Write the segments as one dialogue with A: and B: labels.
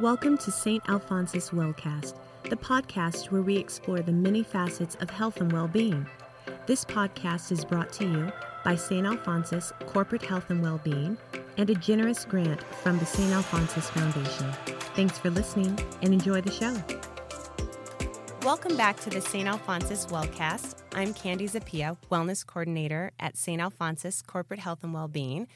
A: Welcome to St. Alphonsus Wellcast, the podcast where we explore the many facets of health and well being. This podcast is brought to you by St. Alphonsus Corporate Health and Wellbeing and a generous grant from the St. Alphonsus Foundation. Thanks for listening and enjoy the show. Welcome back to the St. Alphonsus Wellcast. I'm Candi Zappia, Wellness Coordinator at St. Alphonsus Corporate Health and Wellbeing.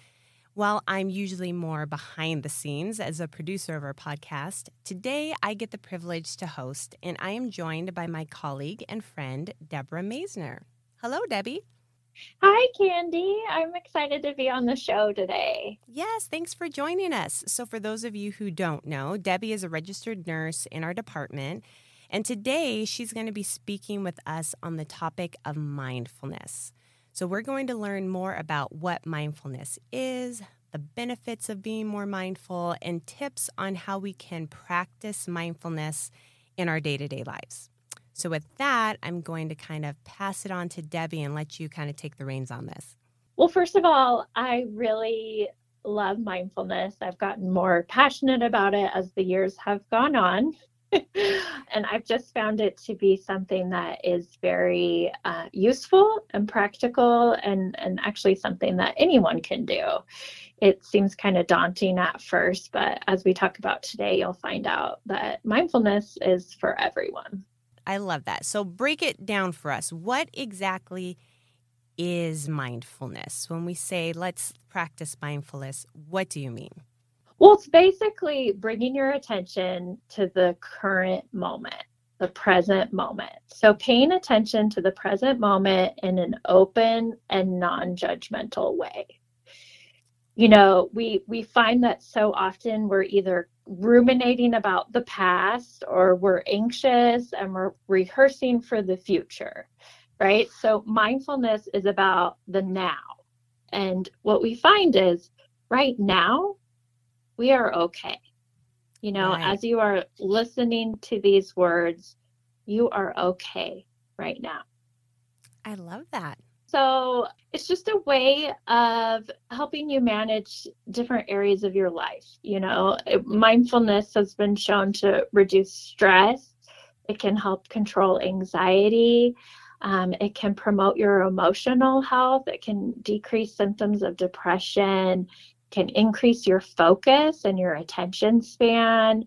A: While I'm usually more behind the scenes as a producer of our podcast, today I get the privilege to host, and I am joined by my colleague and friend, Deborah Masner. Hello, Debbie.
B: Hi, Candi. I'm excited to be on the show today.
A: Yes, thanks for joining us. So, for those of you who don't know, Debbie is a registered nurse in our department, and today she's going to be speaking with us on the topic of mindfulness. So, we're going to learn more about what mindfulness is, the benefits of being more mindful, and tips on how we can practice mindfulness in our day to day lives. So, with that, I'm going to kind of pass it on to Debbie and let you kind of take the reins on this.
B: Well, first of all, I really love mindfulness. I've gotten more passionate about it as the years have gone on. And I've just found it to be something that is very uh, useful and practical, and, and actually something that anyone can do. It seems kind of daunting at first, but as we talk about today, you'll find out that mindfulness is for everyone.
A: I love that. So, break it down for us. What exactly is mindfulness? When we say let's practice mindfulness, what do you mean?
B: Well, it's basically bringing your attention to the current moment, the present moment. So, paying attention to the present moment in an open and non judgmental way. You know, we, we find that so often we're either ruminating about the past or we're anxious and we're rehearsing for the future, right? So, mindfulness is about the now. And what we find is right now, we are okay. You know, right. as you are listening to these words, you are okay right now.
A: I love that.
B: So it's just a way of helping you manage different areas of your life. You know, mindfulness has been shown to reduce stress, it can help control anxiety. Um, it can promote your emotional health. It can decrease symptoms of depression can increase your focus and your attention span.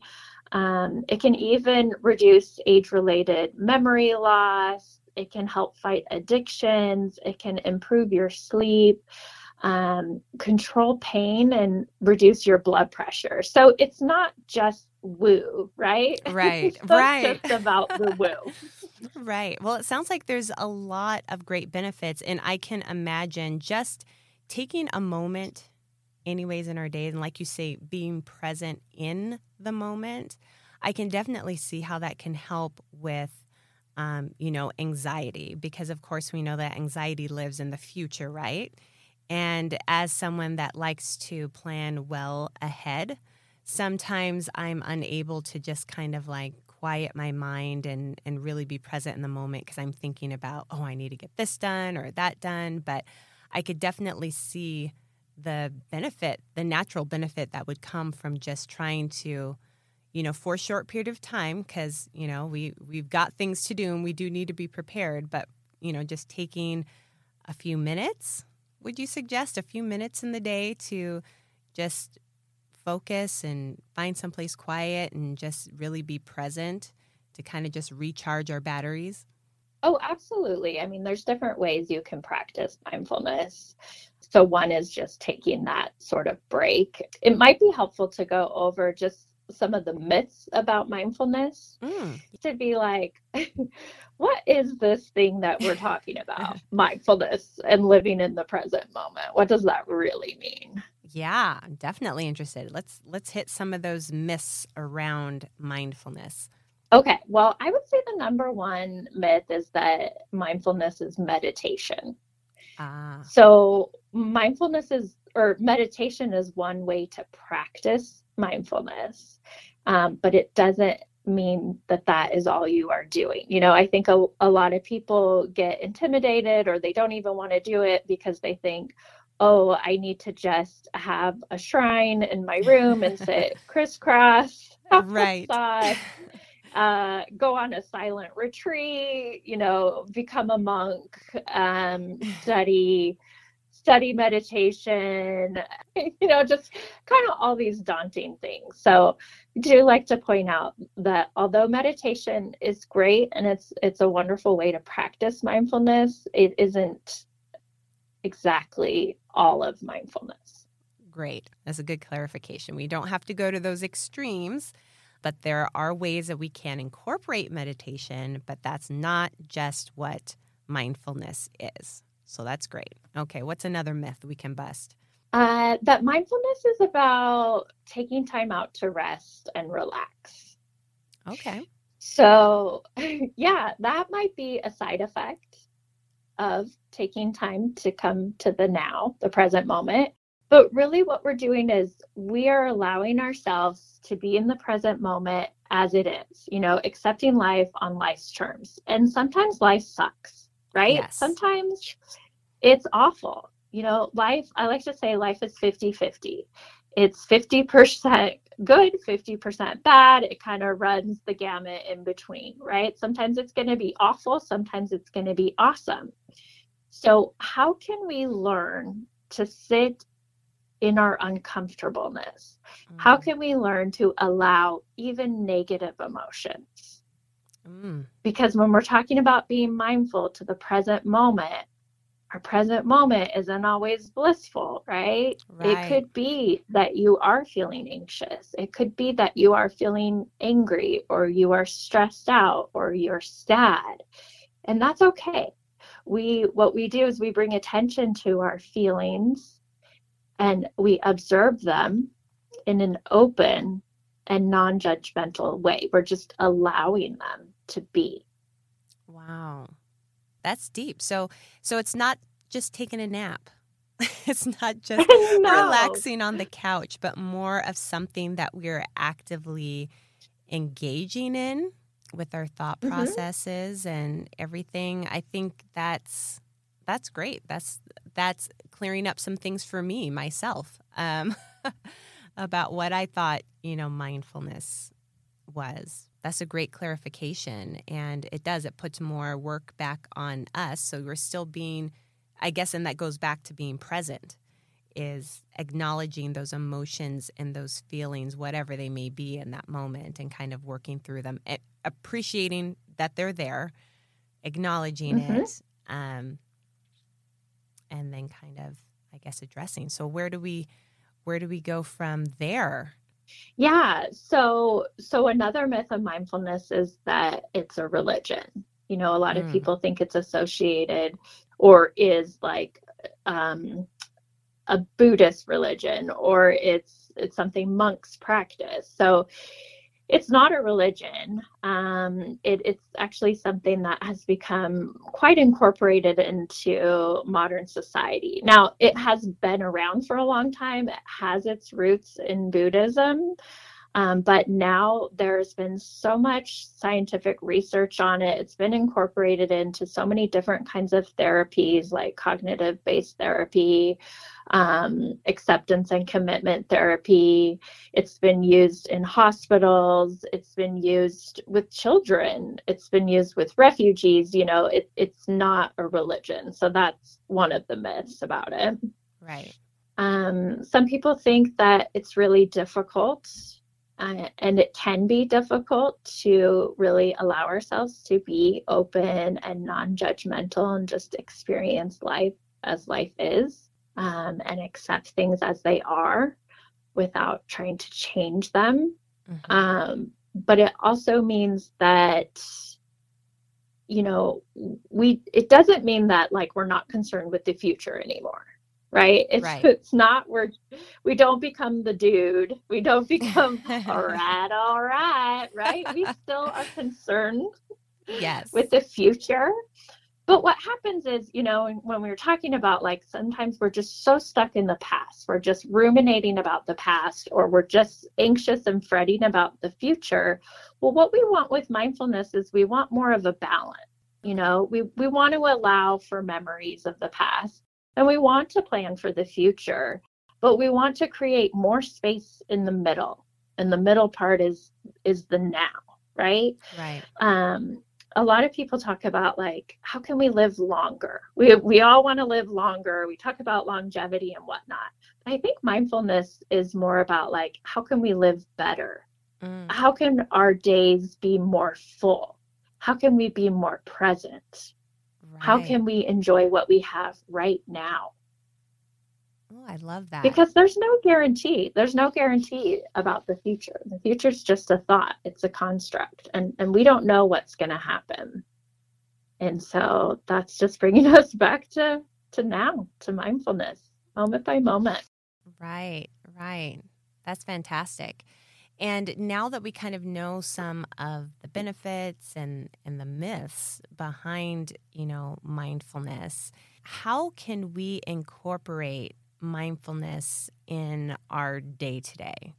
B: Um, it can even reduce age related memory loss. It can help fight addictions. It can improve your sleep, um, control pain, and reduce your blood pressure. So it's not just woo, right?
A: Right, right.
B: just about the woo.
A: right. Well, it sounds like there's a lot of great benefits, and I can imagine just taking a moment anyways in our day and like you say being present in the moment i can definitely see how that can help with um, you know anxiety because of course we know that anxiety lives in the future right? And as someone that likes to plan well ahead sometimes i'm unable to just kind of like quiet my mind and and really be present in the moment because i'm thinking about oh i need to get this done or that done but i could definitely see the benefit, the natural benefit that would come from just trying to, you know, for a short period of time, because you know we we've got things to do and we do need to be prepared. But you know, just taking a few minutes. Would you suggest a few minutes in the day to just focus and find someplace quiet and just really be present to kind of just recharge our batteries?
B: Oh, absolutely. I mean, there's different ways you can practice mindfulness. So, one is just taking that sort of break. It might be helpful to go over just some of the myths about mindfulness mm. to be like, what is this thing that we're talking about? mindfulness and living in the present moment. What does that really mean?
A: Yeah, I'm definitely interested. Let's let's hit some of those myths around mindfulness.
B: Okay, well, I would say the number one myth is that mindfulness is meditation. Ah. So, mindfulness is, or meditation is one way to practice mindfulness, um, but it doesn't mean that that is all you are doing. You know, I think a, a lot of people get intimidated or they don't even want to do it because they think, oh, I need to just have a shrine in my room and sit crisscross,
A: right.
B: Uh, go on a silent retreat, you know, become a monk, um, study study meditation, you know, just kind of all these daunting things. So I do like to point out that although meditation is great and it's it's a wonderful way to practice mindfulness, it isn't exactly all of mindfulness.
A: Great. That's a good clarification. We don't have to go to those extremes, but there are ways that we can incorporate meditation, but that's not just what mindfulness is. So that's great. Okay, what's another myth we can bust?
B: Uh, that mindfulness is about taking time out to rest and relax.
A: Okay.
B: So, yeah, that might be a side effect of taking time to come to the now, the present moment. But really, what we're doing is we are allowing ourselves to be in the present moment as it is, you know, accepting life on life's terms. And sometimes life sucks, right? Yes. Sometimes it's awful. You know, life, I like to say life is 50 50. It's 50% good, 50% bad. It kind of runs the gamut in between, right? Sometimes it's going to be awful, sometimes it's going to be awesome. So, how can we learn to sit in our uncomfortableness? Mm. How can we learn to allow even negative emotions? Mm. Because when we're talking about being mindful to the present moment, our present moment isn't always blissful, right? right? It could be that you are feeling anxious. It could be that you are feeling angry or you are stressed out or you're sad. And that's okay we what we do is we bring attention to our feelings and we observe them in an open and non-judgmental way we're just allowing them to be
A: wow that's deep so so it's not just taking a nap it's not just no. relaxing on the couch but more of something that we're actively engaging in with our thought mm-hmm. processes and everything. I think that's that's great. That's that's clearing up some things for me myself um, about what I thought you know mindfulness was. That's a great clarification, and it does. It puts more work back on us, so we're still being, I guess, and that goes back to being present is acknowledging those emotions and those feelings, whatever they may be in that moment, and kind of working through them, appreciating that they're there, acknowledging mm-hmm. it, um, and then kind of, I guess, addressing. So where do we, where do we go from there?
B: Yeah. So, so another myth of mindfulness is that it's a religion. You know, a lot mm. of people think it's associated or is like um, a Buddhist religion or it's it's something monks practice. So it's not a religion. Um, it, it's actually something that has become quite incorporated into modern society. Now, it has been around for a long time. It has its roots in Buddhism. Um, but now there's been so much scientific research on it. It's been incorporated into so many different kinds of therapies like cognitive based therapy, um, acceptance and commitment therapy. It's been used in hospitals. It's been used with children. It's been used with refugees. You know, it, it's not a religion. So that's one of the myths about it.
A: Right.
B: Um, some people think that it's really difficult uh, and it can be difficult to really allow ourselves to be open and non judgmental and just experience life as life is um, and accept things as they are without trying to change them. Mm-hmm. Um, but it also means that you know we it doesn't mean that like we're not concerned with the future anymore right? It's right. it's not we're we don't become the dude. We don't become all right, all right, right? We still are concerned
A: yes
B: with the future. But what happens is, you know, when we were talking about like sometimes we're just so stuck in the past. We're just ruminating about the past or we're just anxious and fretting about the future. Well, what we want with mindfulness is we want more of a balance. You know, we, we want to allow for memories of the past and we want to plan for the future, but we want to create more space in the middle. And the middle part is is the now, right?
A: Right.
B: Um, a lot of people talk about like how can we live longer we, we all want to live longer we talk about longevity and whatnot i think mindfulness is more about like how can we live better mm. how can our days be more full how can we be more present right. how can we enjoy what we have right now
A: Oh, I love that.
B: Because there's no guarantee. There's no guarantee about the future. The future is just a thought. It's a construct, and and we don't know what's going to happen. And so that's just bringing us back to to now, to mindfulness, moment by moment.
A: Right, right. That's fantastic. And now that we kind of know some of the benefits and and the myths behind, you know, mindfulness, how can we incorporate mindfulness in our day to day?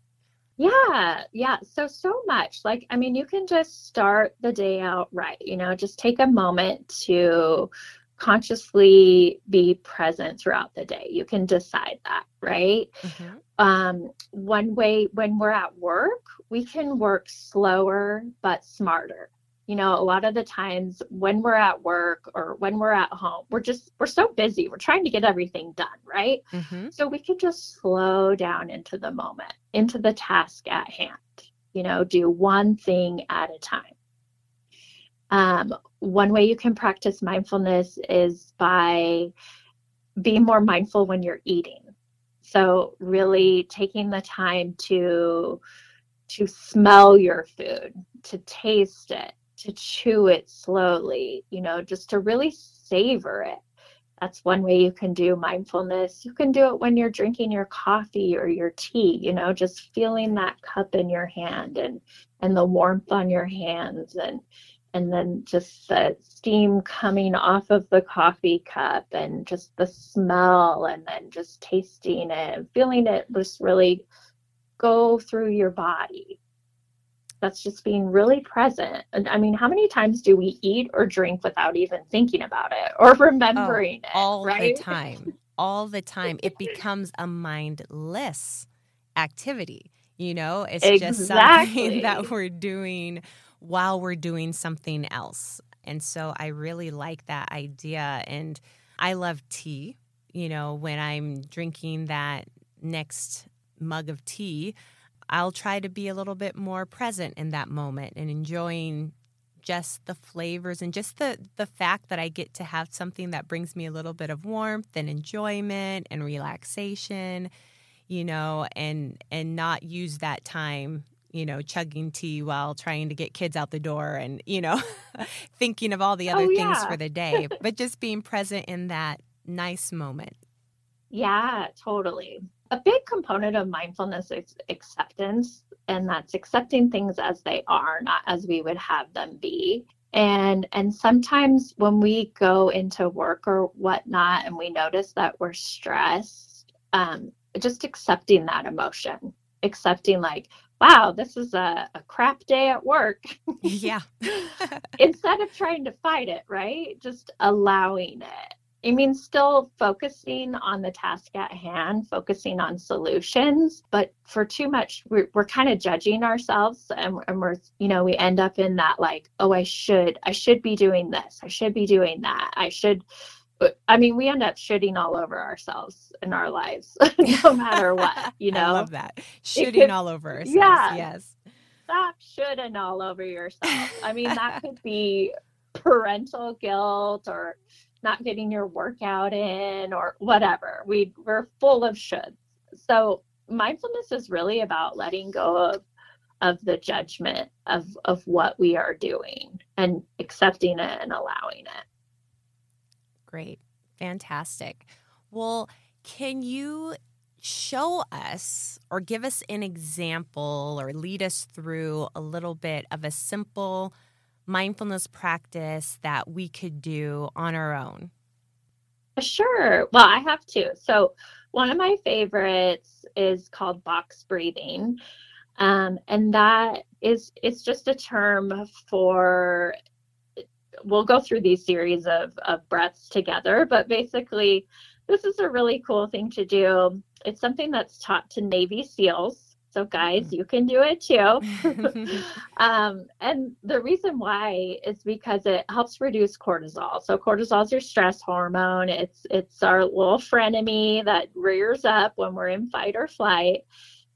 B: Yeah, yeah. So, so much. Like, I mean, you can just start the day out right. You know, just take a moment to consciously be present throughout the day. You can decide that, right? Mm-hmm. Um, one way when we're at work, we can work slower but smarter. You know a lot of the times when we're at work or when we're at home we're just we're so busy we're trying to get everything done right? Mm-hmm. so we could just slow down into the moment into the task at hand you know do one thing at a time. Um, one way you can practice mindfulness is by being more mindful when you're eating so really taking the time to to smell your food to taste it to chew it slowly, you know, just to really savor it. That's one way you can do mindfulness. You can do it when you're drinking your coffee or your tea, you know, just feeling that cup in your hand and and the warmth on your hands and and then just the steam coming off of the coffee cup and just the smell and then just tasting it and feeling it just really go through your body that's just being really present. And I mean, how many times do we eat or drink without even thinking about it or oh, remembering oh, it?
A: All
B: right?
A: the time. All the time. It becomes a mindless activity. You know, it's exactly. just something that we're doing while we're doing something else. And so I really like that idea. And I love tea. You know, when I'm drinking that next mug of tea, I'll try to be a little bit more present in that moment and enjoying just the flavors and just the the fact that I get to have something that brings me a little bit of warmth and enjoyment and relaxation, you know, and and not use that time, you know, chugging tea while trying to get kids out the door and, you know, thinking of all the other oh, yeah. things for the day, but just being present in that nice moment.
B: Yeah, totally a big component of mindfulness is acceptance, and that's accepting things as they are, not as we would have them be. And and sometimes when we go into work or whatnot, and we notice that we're stressed, um, just accepting that emotion, accepting like, wow, this is a, a crap day at work.
A: Yeah.
B: Instead of trying to fight it, right? Just allowing it I mean, still focusing on the task at hand, focusing on solutions, but for too much, we're, we're kind of judging ourselves and, and we're, you know, we end up in that like, oh, I should, I should be doing this, I should be doing that, I should. I mean, we end up shooting all over ourselves in our lives, no matter what, you know. I
A: love that. Shooting all over ourselves. Yeah. Yes.
B: Stop shooting all over yourself. I mean, that could be parental guilt or not getting your workout in or whatever. We we're full of shoulds. So mindfulness is really about letting go of of the judgment of of what we are doing and accepting it and allowing it.
A: Great. Fantastic. Well, can you show us or give us an example or lead us through a little bit of a simple mindfulness practice that we could do on our own?
B: Sure. Well, I have two. So, one of my favorites is called box breathing. Um, and that is it's just a term for we'll go through these series of, of breaths together, but basically this is a really cool thing to do. It's something that's taught to Navy SEALs. So, guys, you can do it too. um, and the reason why is because it helps reduce cortisol. So, cortisol is your stress hormone. It's it's our little frenemy that rears up when we're in fight or flight.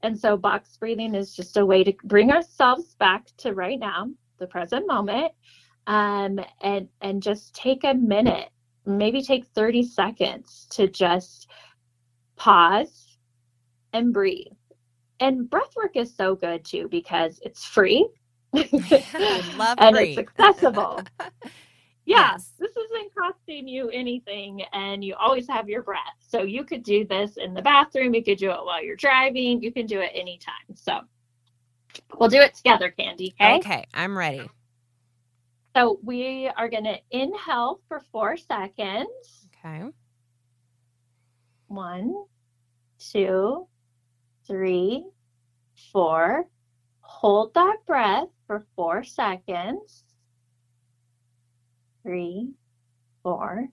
B: And so, box breathing is just a way to bring ourselves back to right now, the present moment, um, and and just take a minute maybe take 30 seconds to just pause and breathe. And breath work is so good too because it's free.
A: love
B: and
A: free.
B: it's accessible. yeah, yes. this isn't costing you anything and you always have your breath. So you could do this in the bathroom, you could do it while you're driving, you can do it anytime. So we'll do it together, Candi. Okay.
A: Okay, I'm ready.
B: So we are going to inhale for four seconds.
A: Okay.
B: One, two, three, four. Hold that breath for four seconds. Three, four.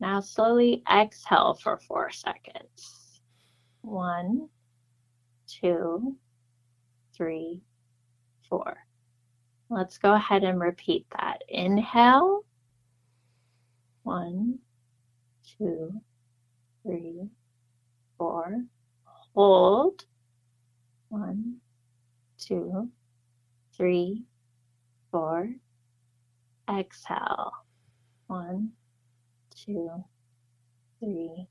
B: Now slowly exhale for four seconds. One, two, three, four. Let's go ahead and repeat that. Inhale. One, two, three, four. Hold. One, two, three, four. Exhale. One, two, three,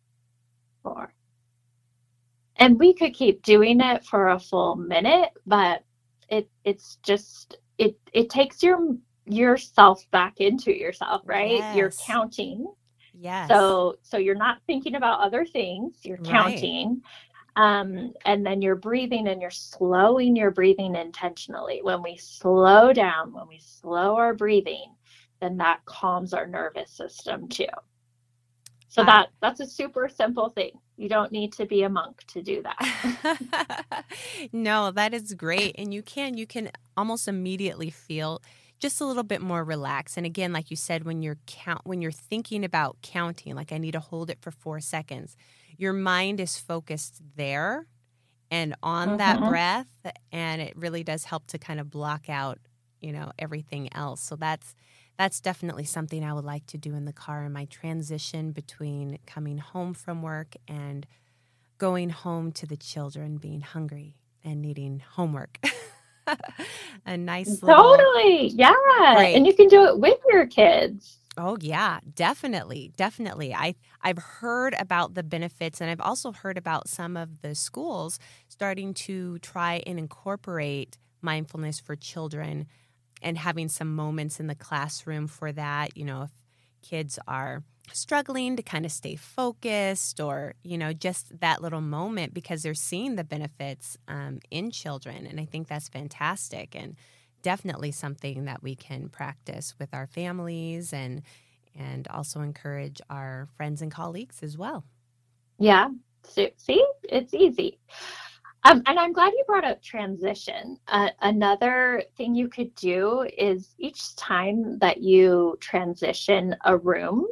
B: four. And we could keep doing it for a full minute, but it it's just it it takes your yourself back into yourself, right? Yes. You're counting.
A: Yes.
B: So so you're not thinking about other things, you're counting. Right. Um, and then you're breathing and you're slowing your breathing intentionally. When we slow down, when we slow our breathing, then that calms our nervous system too. So that that's a super simple thing. You don't need to be a monk to do
A: that. no, that is great. And you can you can almost immediately feel just a little bit more relaxed. And again, like you said, when you're count when you're thinking about counting, like I need to hold it for four seconds, your mind is focused there and on mm-hmm. that breath. And it really does help to kind of block out, you know, everything else. So that's that's definitely something I would like to do in the car in my transition between coming home from work and going home to the children being hungry and needing homework. a nice
B: totally yeah break. and you can do it with your kids
A: oh yeah definitely definitely i i've heard about the benefits and i've also heard about some of the schools starting to try and incorporate mindfulness for children and having some moments in the classroom for that. You know, if kids are struggling to kind of stay focused or, you know, just that little moment because they're seeing the benefits um, in children. And I think that's fantastic and definitely something that we can practice with our families and and also encourage our friends and colleagues as well.
B: Yeah. See, it's easy. Um, and I'm glad you brought up transition. Uh, another thing you could do is each time that you transition a room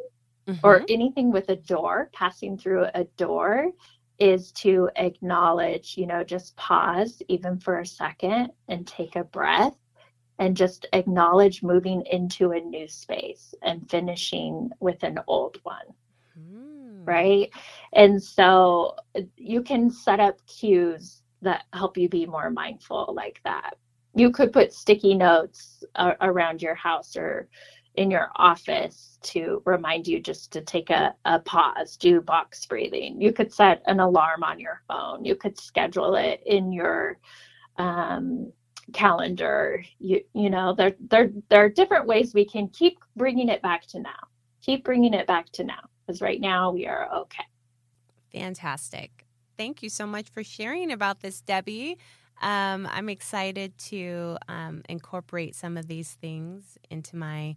B: mm-hmm. or anything with a door, passing through a door, is to acknowledge, you know, just pause even for a second and take a breath and just acknowledge moving into a new space and finishing with an old one. Mm. Right. And so you can set up cues that help you be more mindful like that. You could put sticky notes uh, around your house or in your office to remind you just to take a, a pause, do box breathing. You could set an alarm on your phone. You could schedule it in your um, calendar. You you know there there there are different ways we can keep bringing it back to now. Keep bringing it back to now because right now we are okay.
A: Fantastic thank you so much for sharing about this, Debbie. Um, I'm excited to um, incorporate some of these things into my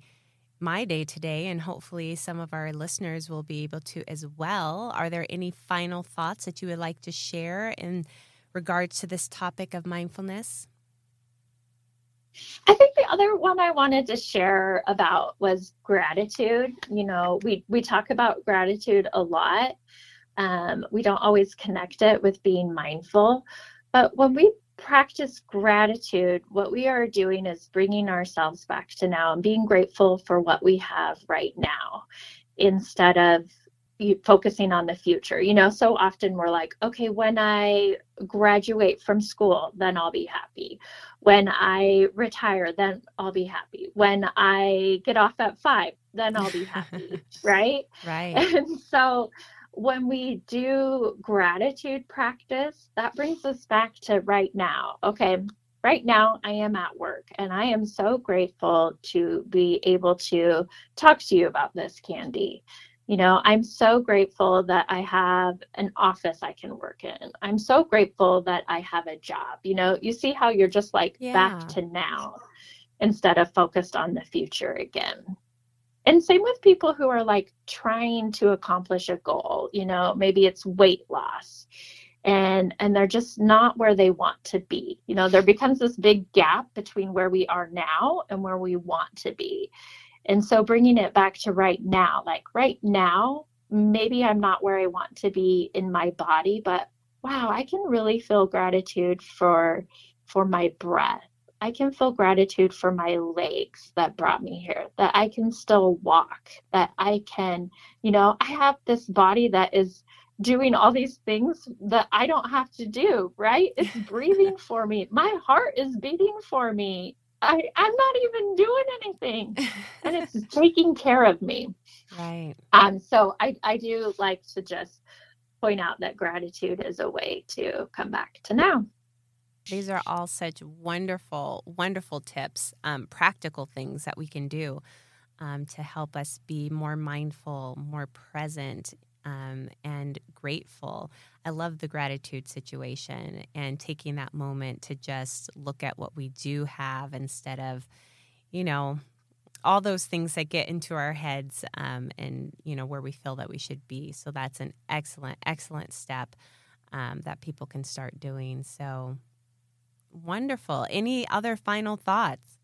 A: my day today, and hopefully some of our listeners will be able to as well. Are there any final thoughts that you would like to share in regards to this topic of mindfulness?
B: I think the other one I wanted to share about was gratitude. You know, we we talk about gratitude a lot. Um, we don't always connect it with being mindful, but when we practice gratitude, what we are doing is bringing ourselves back to now and being grateful for what we have right now instead of focusing on the future. You know, so often we're like, okay, when I graduate from school, then I'll be happy. When I retire, then I'll be happy. When I get off at five, then I'll be happy. right?
A: Right.
B: And so when we do gratitude practice, that brings us back to right now. Okay, right now I am at work and I am so grateful to be able to talk to you about this, Candi. You know, I'm so grateful that I have an office I can work in. I'm so grateful that I have a job. You know, you see how you're just like yeah. back to now instead of focused on the future again. And same with people who are like trying to accomplish a goal, you know, maybe it's weight loss and and they're just not where they want to be. You know, there becomes this big gap between where we are now and where we want to be. And so bringing it back to right now, like right now, maybe I'm not where I want to be in my body, but wow, I can really feel gratitude for for my breath. I can feel gratitude for my legs that brought me here, that I can still walk, that I can, you know, I have this body that is doing all these things that I don't have to do, right? It's breathing for me. My heart is beating for me. I, I'm not even doing anything. and it's taking care of me.
A: Right.
B: Um, so I, I do like to just point out that gratitude is a way to come back to now.
A: These are all such wonderful, wonderful tips, um, practical things that we can do um, to help us be more mindful, more present um, and grateful. I love the gratitude situation and taking that moment to just look at what we do have instead of, you know, all those things that get into our heads um, and, you know, where we feel that we should be. So that's an excellent, excellent step um, that people can start doing. So wonderful. Any other final thoughts?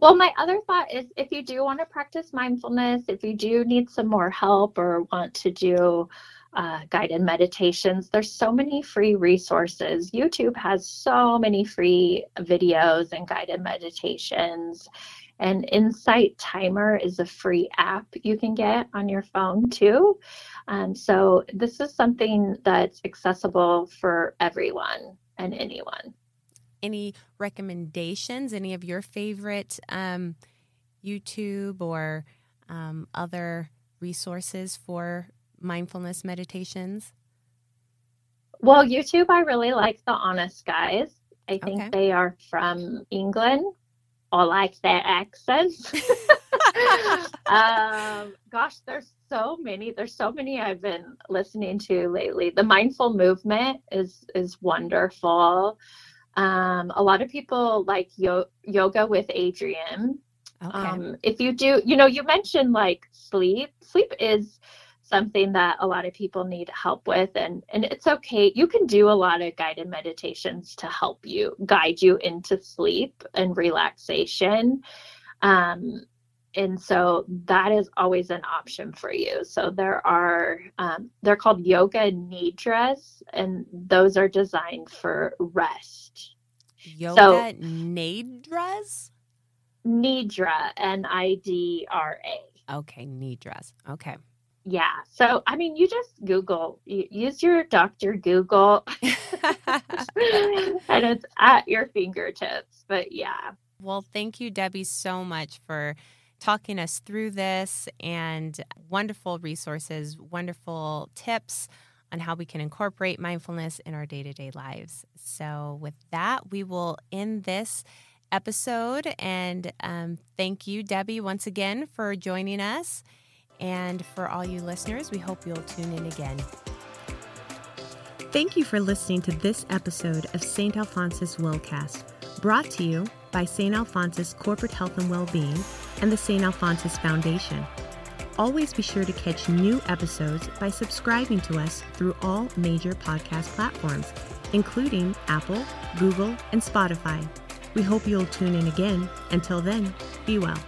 B: Well, my other thought is if you do want to practice mindfulness, if you do need some more help or want to do uh, guided meditations, there's so many free resources. YouTube has so many free videos and guided meditations. And Insight Timer is a free app you can get on your phone too. Um, so, this is something that's accessible for everyone and anyone
A: any recommendations, any of your favorite um, YouTube or um, other resources for mindfulness meditations?
B: Well, YouTube, I really like the Honest Guys. I think okay. they are from England. I like their accents. um, gosh, there's so many. There's so many I've been listening to lately. The mindful movement is is wonderful. Um, a lot of people like yo- yoga with Adriene. Okay. Um, if you do, you know, you mentioned like sleep. Sleep is something that a lot of people need help with and and it's okay you can do a lot of guided meditations to help you guide you into sleep and relaxation um, and so that is always an option for you. So there are um, they're called yoga nidras and those are designed for rest.
A: Yoga so, nidras?
B: Nidra n-i-d-r-a
A: okay nidras. Okay.
B: Yeah. So i mean you just google you, use your dr google. And it's at your fingertips but yeah.
A: Well thank you debbie so much for talking us through this and wonderful resources, wonderful tips on how we can incorporate mindfulness in our day to day lives. So, with that, we will end this episode. And um, thank you, Debbie, once again for joining us. And for all you listeners, we hope you'll tune in again. Thank you for listening to this episode of St. Alphonsus Wellcast, brought to you by St. Alphonsus Corporate Health and Wellbeing and the St. Alphonsus Foundation. Always be sure to catch new episodes by subscribing to us through all major podcast platforms, including Apple, Google, and Spotify. We hope you'll tune in again. Until then, be well.